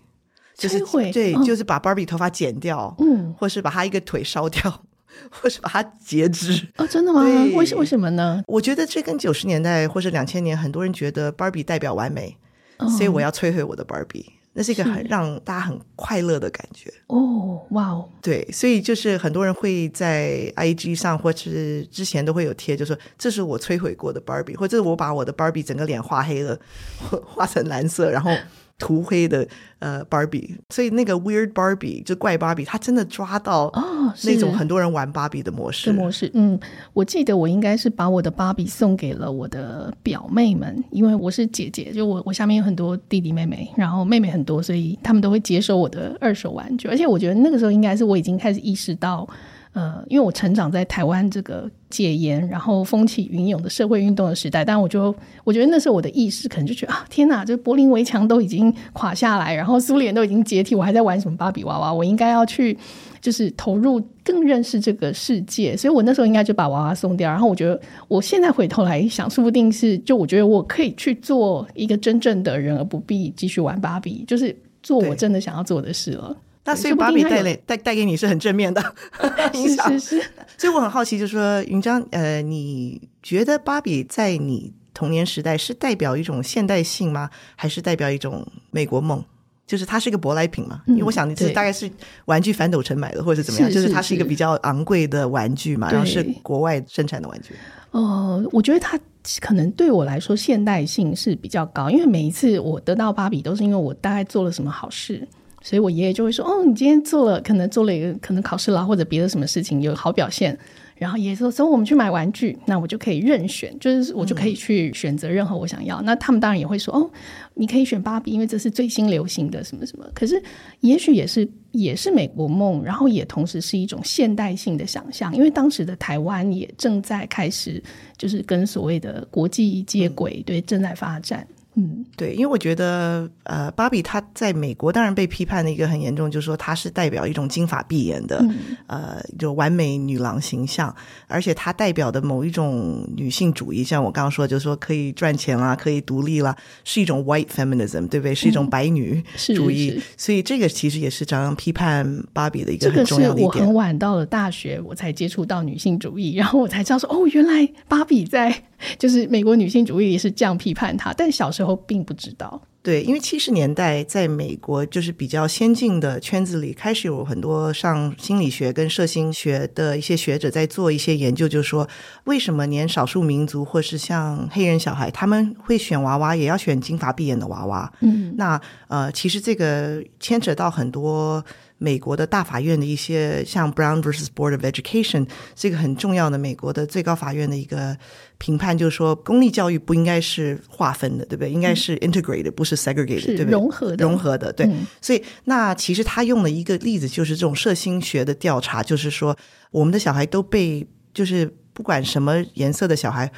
就是摧毁对，嗯、就是把 Barbie 头发剪掉，嗯，或是把他一个腿烧掉，或是把它截肢。哦，真的吗？为为什么呢？我觉得这跟九十年代或是两千年，很多人觉得 Barbie 代表完美，哦、所以我要摧毁我的芭比。那是一个很让大家很快乐的感觉哦，哇哦，对，所以就是很多人会在 IG 上，或是之前都会有贴，就说这是我摧毁过的 Barbie，或者我把我的 Barbie 整个脸画黑了，画成蓝色，然后。涂黑的呃芭比，所以那个 Weird Barbie 就怪芭比，他真的抓到哦那种很多人玩芭比的模式。的模式，嗯，我记得我应该是把我的芭比送给了我的表妹们，因为我是姐姐，就我我下面有很多弟弟妹妹，然后妹妹很多，所以他们都会接收我的二手玩具。而且我觉得那个时候应该是我已经开始意识到。呃，因为我成长在台湾这个戒严，然后风起云涌的社会运动的时代，但我就我觉得那时候我的意识可能就觉得啊，天哪，这柏林围墙都已经垮下来，然后苏联都已经解体，我还在玩什么芭比娃娃？我应该要去就是投入更认识这个世界，所以我那时候应该就把娃娃送掉。然后我觉得我现在回头来想，说不定是就我觉得我可以去做一个真正的人，而不必继续玩芭比，就是做我真的想要做的事了。那所以芭比带来带带给你是很正面的 影响，是是是。所以我很好奇，就是说云章，呃，你觉得芭比在你童年时代是代表一种现代性吗？还是代表一种美国梦？就是它是一个舶来品嘛，因为我想你这大概是玩具反斗城买的，或者怎么样，就是它是一个比较昂贵的玩具嘛，然后是国外生产的玩具。呃，我觉得它可能对我来说现代性是比较高，因为每一次我得到芭比都是因为我大概做了什么好事，所以我爷爷就会说：“哦，你今天做了，可能做了一个可能考试啦，或者别的什么事情有好表现。”然后爷爷说：“走，我们去买玩具，那我就可以任选，就是我就可以去选择任何我想要。嗯”那他们当然也会说：“哦，你可以选芭比，因为这是最新流行的什么什么。”可是也许也是也是美国梦，然后也同时是一种现代性的想象，因为当时的台湾也正在开始就是跟所谓的国际接轨，对，正在发展。嗯，对，因为我觉得，呃，芭比她在美国当然被批判的一个很严重，就是说她是代表一种金发碧眼的，嗯、呃，就完美女郎形象，而且她代表的某一种女性主义，像我刚刚说，就是说可以赚钱啦，可以独立啦，是一种 white feminism，对不对？是一种白女主义，嗯、所以这个其实也是常常批判芭比的一个很重要的一点。这个是我很晚到了大学，我才接触到女性主义，然后我才知道说，哦，原来芭比在。就是美国女性主义也是这样批判她，但小时候并不知道。对，因为七十年代在美国就是比较先进的圈子里，开始有很多上心理学跟社心学的一些学者在做一些研究，就是说为什么连少数民族或是像黑人小孩，他们会选娃娃也要选金发碧眼的娃娃？嗯，那呃，其实这个牵扯到很多。美国的大法院的一些像 Brown versus Board of Education 这个很重要的美国的最高法院的一个评判，就是说公立教育不应该是划分的，对不对？应该是 integrated，不是 segregated，对不对？融合的，融合的，对。嗯、所以那其实他用了一个例子，就是这种社心学的调查，就是说我们的小孩都被，就是不管什么颜色的小孩。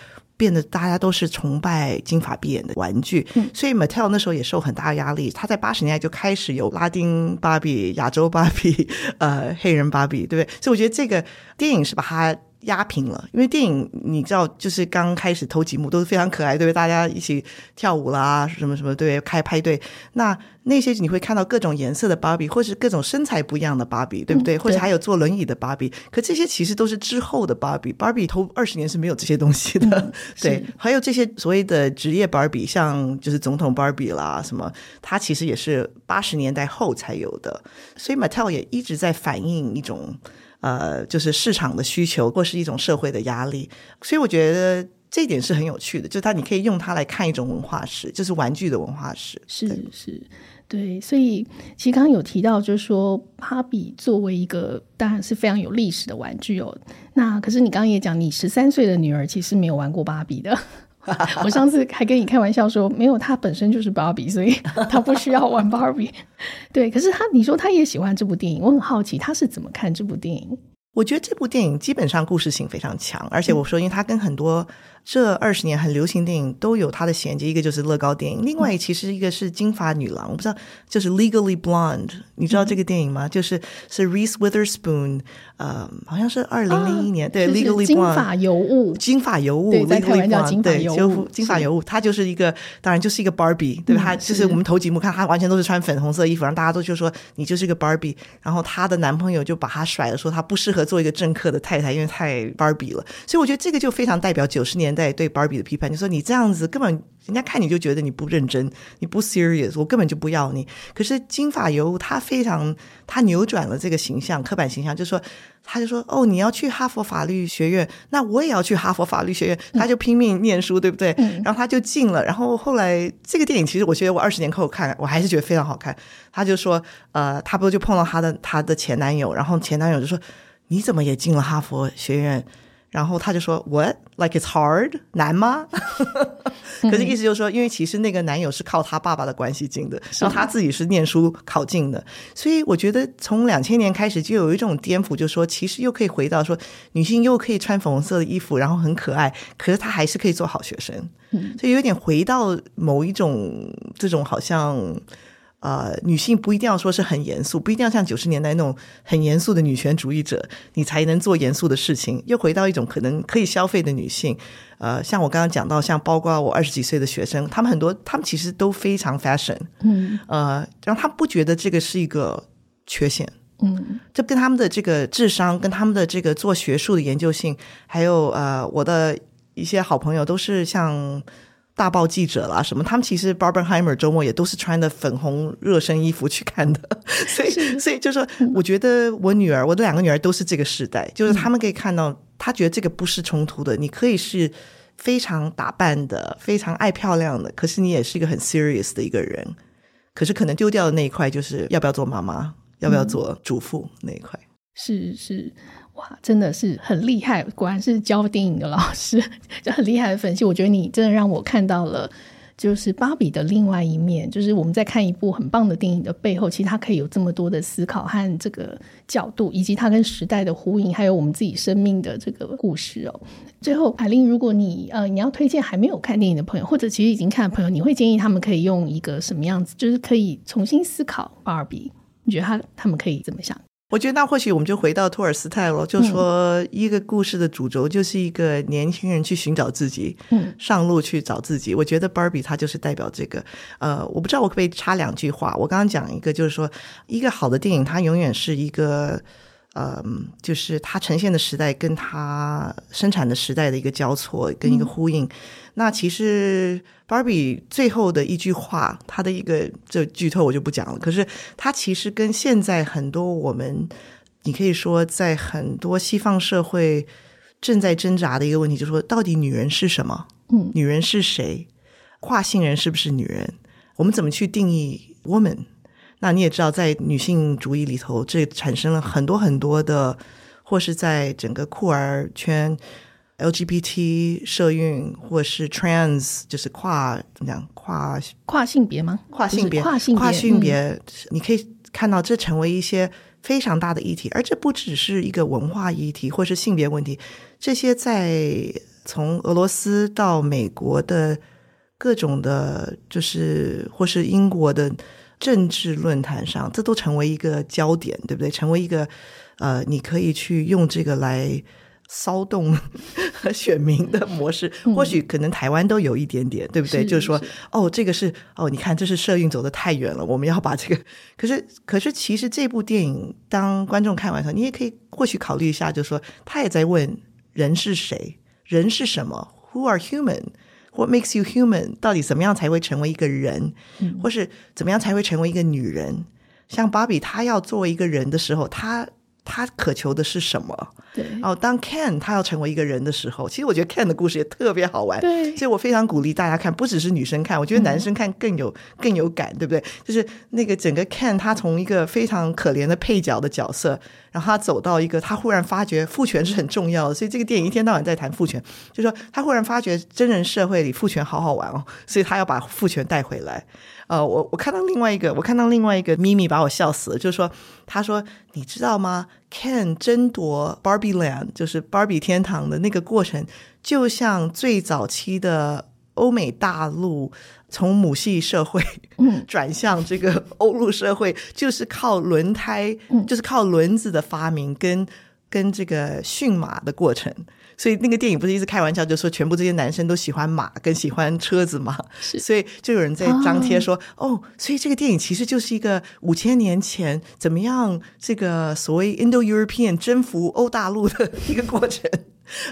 变得大家都是崇拜金发碧眼的玩具，嗯、所以 Mattel 那时候也受很大的压力。他在八十年代就开始有拉丁芭比、亚洲芭比、呃黑人芭比，对不对？所以我觉得这个电影是把它。压平了，因为电影你知道，就是刚开始头几幕都是非常可爱，对不对？大家一起跳舞啦，什么什么，对，开派对。那那些你会看到各种颜色的芭比，或是各种身材不一样的芭比，对不对？嗯、对，或者还有坐轮椅的芭比。可这些其实都是之后的芭比，芭比头二十年是没有这些东西的。嗯、对，还有这些所谓的职业芭比，像就是总统芭比啦什么，它其实也是八十年代后才有的。所以 Mattel 也一直在反映一种。呃，就是市场的需求，或是一种社会的压力，所以我觉得这一点是很有趣的。就是它，你可以用它来看一种文化史，就是玩具的文化史。是是，对。所以其实刚刚有提到，就是说芭比作为一个当然是非常有历史的玩具哦。那可是你刚刚也讲，你十三岁的女儿其实没有玩过芭比的。我上次还跟你开玩笑说，没有，他本身就是芭比，所以 他不需要玩芭比。对，可是他，你说他也喜欢这部电影，我很好奇他是怎么看这部电影。我觉得这部电影基本上故事性非常强，而且我说，因为它跟很多。这二十年很流行电影都有它的衔接，一个就是乐高电影，另外其实一个是金发女郎，我不知道就是 Legally Blonde，你知道这个电影吗？嗯、就是是 Reese Witherspoon，呃，好像是二零零一年，啊、对，Legally Blonde，金发尤物，金发尤物，Legally Blonde，对，就金发尤物，她就是一个，当然就是一个 Barbie，对吧？她、嗯、就是我们头几幕看她完全都是穿粉红色衣服，然后大家都就说你就是一个 Barbie，然后她的男朋友就把她甩了，说她不适合做一个政客的太太，因为太 Barbie 了，所以我觉得这个就非常代表九十年。在对 Barbie 的批判，就说你这样子根本人家看你就觉得你不认真，你不 serious，我根本就不要你。可是金发尤物他非常他扭转了这个形象，刻板形象，就说他就说哦，你要去哈佛法律学院，那我也要去哈佛法律学院，他就拼命念书，嗯、对不对？然后他就进了，然后后来这个电影其实我觉得我二十年后看，我还是觉得非常好看。他就说呃，他不就碰到他的他的前男友，然后前男友就说你怎么也进了哈佛学院？然后他就说：“What? Like it's hard? 难吗？” 可是意思就是说，因为其实那个男友是靠他爸爸的关系进的，然后他自己是念书考进的，所以我觉得从两千年开始就有一种颠覆，就是说其实又可以回到说女性又可以穿粉红色的衣服，然后很可爱，可是她还是可以做好学生，所以有点回到某一种这种好像。呃，女性不一定要说是很严肃，不一定要像九十年代那种很严肃的女权主义者，你才能做严肃的事情。又回到一种可能可以消费的女性。呃，像我刚刚讲到，像包括我二十几岁的学生，他们很多，他们其实都非常 fashion，嗯，呃，然后他们不觉得这个是一个缺陷，嗯，这跟他们的这个智商，跟他们的这个做学术的研究性，还有呃，我的一些好朋友都是像。大报记者啦，什么他们其实 Barbenheimer 周末也都是穿的粉红热身衣服去看的，所以所以就是说，我觉得我女儿，我的两个女儿都是这个时代，就是他们可以看到，她觉得这个不是冲突的，你可以是非常打扮的，非常爱漂亮的，可是你也是一个很 serious 的一个人，可是可能丢掉的那一块就是要不要做妈妈，要不要做主妇那一块，是是。哇，真的是很厉害！果然是教电影的老师，就很厉害的分析。我觉得你真的让我看到了，就是芭比的另外一面。就是我们在看一部很棒的电影的背后，其实它可以有这么多的思考和这个角度，以及它跟时代的呼应，还有我们自己生命的这个故事哦。最后，海玲，如果你呃你要推荐还没有看电影的朋友，或者其实已经看的朋友，你会建议他们可以用一个什么样子，就是可以重新思考芭比？你觉得他他们可以怎么想？我觉得那或许我们就回到托尔斯泰了，就说一个故事的主轴就是一个年轻人去寻找自己，嗯，上路去找自己。我觉得 Barbie 它就是代表这个。呃，我不知道我可不可以插两句话。我刚刚讲一个，就是说一个好的电影，它永远是一个。嗯，就是它呈现的时代跟它生产的时代的一个交错跟一个呼应。嗯、那其实 Barbie 最后的一句话，它的一个这剧透我就不讲了。可是它其实跟现在很多我们，你可以说在很多西方社会正在挣扎的一个问题，就是说到底女人是什么？嗯，女人是谁？跨性人是不是女人？我们怎么去定义 woman？那你也知道，在女性主义里头，这产生了很多很多的，或是在整个酷儿圈、LGBT 社运，或是 trans，就是跨怎么讲跨跨性别吗？跨性别，跨性别，跨性别，嗯，你可以看到这成为一些非常大的议题，而这不只是一个文化议题，或是性别问题，这些在从俄罗斯到美国的各种的，就是或是英国的。政治论坛上，这都成为一个焦点，对不对？成为一个呃，你可以去用这个来骚动 选民的模式。嗯、或许可能台湾都有一点点，对不对？是就是说，哦，这个是哦，你看，这是社运走得太远了，我们要把这个。可是，可是，其实这部电影，当观众看完后，你也可以或许考虑一下，就是说，他也在问人是谁，人是什么？Who are human？What makes you human？到底怎么样才会成为一个人，嗯、或是怎么样才会成为一个女人？像芭比，她要作为一个人的时候，她她渴求的是什么？对。哦，当 Ken 他要成为一个人的时候，其实我觉得 Ken 的故事也特别好玩。对。所以我非常鼓励大家看，不只是女生看，我觉得男生看更有、嗯、更有感，对不对？就是那个整个 Ken，他从一个非常可怜的配角的角色。然后他走到一个，他忽然发觉父权是很重要的，所以这个电影一天到晚在谈父权，就是说他忽然发觉真人社会里父权好好玩哦，所以他要把父权带回来。呃，我我看到另外一个，我看到另外一个咪咪把我笑死了，就是说他说你知道吗？Ken 争夺 Barbie Land，就是 Barbie 天堂的那个过程，就像最早期的欧美大陆。从母系社会 转向这个欧陆社会，就是靠轮胎，就是靠轮子的发明跟跟这个驯马的过程。所以那个电影不是一直开玩笑，就说全部这些男生都喜欢马，跟喜欢车子嘛。所以就有人在张贴说，哦，所以这个电影其实就是一个五千年前怎么样这个所谓 Indo-European 征服欧大陆的一个过程。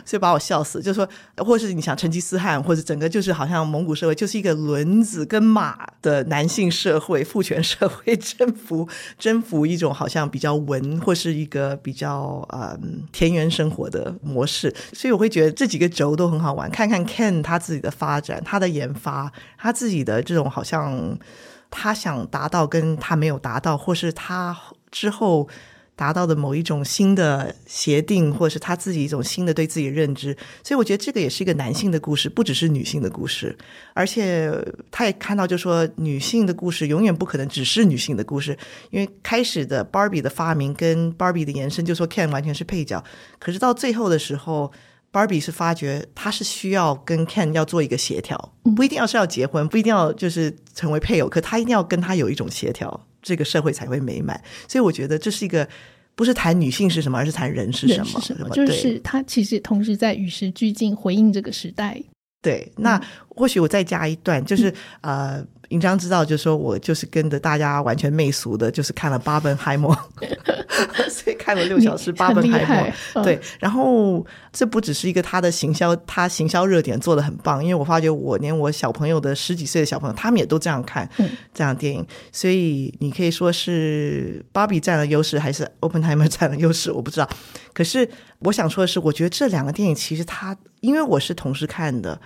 所以把我笑死，就是说，或是你想成吉思汗，或者整个就是好像蒙古社会，就是一个轮子跟马的男性社会、父权社会征服征服一种好像比较文或是一个比较嗯田园生活的模式。所以我会觉得这几个轴都很好玩，看看 Ken 他自己的发展、他的研发、他自己的这种好像他想达到跟他没有达到，或是他之后。达到的某一种新的协定，或者是他自己一种新的对自己的认知，所以我觉得这个也是一个男性的故事，不只是女性的故事。而且他也看到，就说女性的故事永远不可能只是女性的故事，因为开始的 Barbie 的发明跟 Barbie 的延伸，就说 Ken 完全是配角。可是到最后的时候，Barbie 是发觉他是需要跟 Ken 要做一个协调，不一定要是要结婚，不一定要就是成为配偶，可他一定要跟他有一种协调。这个社会才会美满，所以我觉得这是一个不是谈女性是什么，而是谈人是什么。是什么？就是他其实同时在与时俱进，回应这个时代。对，那或许我再加一段，就是、嗯、呃，银章知道，就是说我就是跟着大家完全媚俗的，就是看了《八本海默 》所以看了六小时八本海默。嗯、对，然后这不只是一个他的行销，他行销热点做的很棒，因为我发觉我连我小朋友的十几岁的小朋友，他们也都这样看、嗯、这样的电影，所以你可以说是芭比占了优势，还是 Oppenheimer 占了优势，我不知道。可是我想说的是，我觉得这两个电影其实它，因为我是同时看的。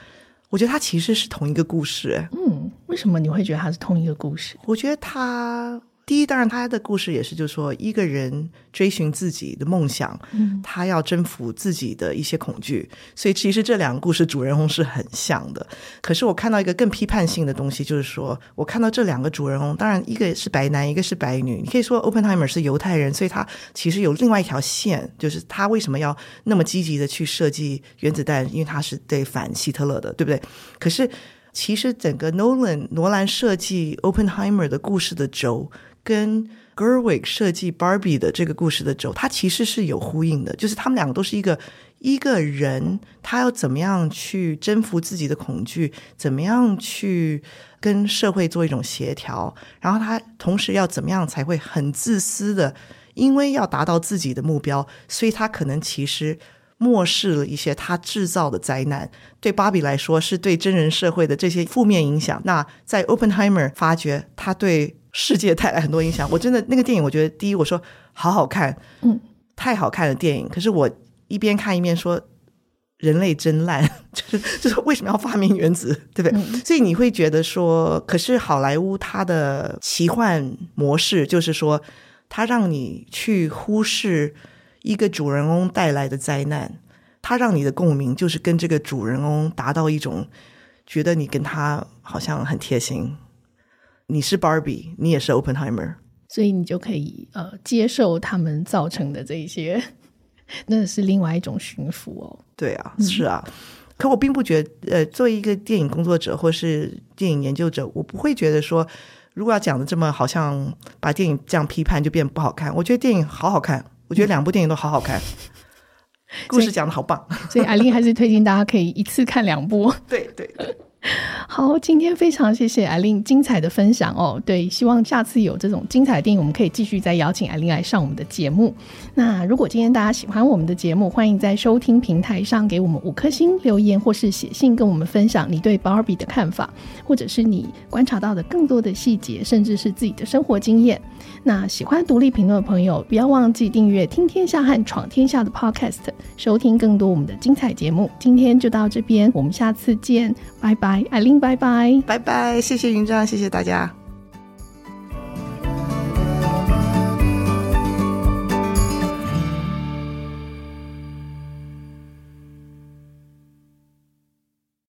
我觉得它其实是同一个故事，嗯，为什么你会觉得它是同一个故事？我觉得它。第一，当然，他的故事也是，就是说，一个人追寻自己的梦想，嗯，他要征服自己的一些恐惧，所以其实这两个故事主人公是很像的。可是我看到一个更批判性的东西，就是说我看到这两个主人公，当然一个是白男，一个是白女。你可以说 Oppenheimer 是犹太人，所以他其实有另外一条线，就是他为什么要那么积极的去设计原子弹，因为他是对反希特勒的，对不对？可是其实整个 Nolan 罗兰设计 Oppenheimer 的故事的轴。跟 Gerwig 设计 Barbie 的这个故事的轴，它其实是有呼应的。就是他们两个都是一个一个人，他要怎么样去征服自己的恐惧，怎么样去跟社会做一种协调，然后他同时要怎么样才会很自私的，因为要达到自己的目标，所以他可能其实漠视了一些他制造的灾难。对 Barbie 来说，是对真人社会的这些负面影响。那在 Oppenheimer 发觉他对。世界带来很多影响，我真的那个电影，我觉得第一，我说好好看，嗯，太好看的电影。可是我一边看一边说，人类真烂，就是就是为什么要发明原子，对不对？嗯，所以你会觉得说，可是好莱坞它的奇幻模式，就是说，它让你去忽视一个主人翁带来的灾难，他让你的共鸣就是跟这个主人翁达到一种觉得你跟他好像很贴心。你是 Barbie，你也是 Oppenheimer，所以你就可以呃接受他们造成的这一些，那是另外一种驯服哦。对啊，是啊。嗯、可我并不觉得，呃，作为一个电影工作者或是电影研究者，我不会觉得说，如果要讲的这么好像把电影这样批判就变不好看。我觉得电影好好看，我觉得两部电影都好好看，嗯、故事讲的好棒。所以 Aileen 还是推荐大家可以一次看两部。对对。对 好，今天非常谢谢 Aileen 精彩的分享哦。对，希望下次有这种精彩的电影，我们可以继续再邀请 Aileen 来上我们的节目。那如果今天大家喜欢我们的节目，欢迎在收听平台上给我们五颗星留言，或是写信跟我们分享你对 Barbie 的看法，或者是你观察到的更多的细节，甚至是自己的生活经验。那喜欢独立评论的朋友，不要忘记订阅《听天下》和《闯天下》的 Podcast，收听更多我们的精彩节目。今天就到这边，我们下次见，拜拜艾玲拜拜，拜拜，谢谢云章，谢谢大家。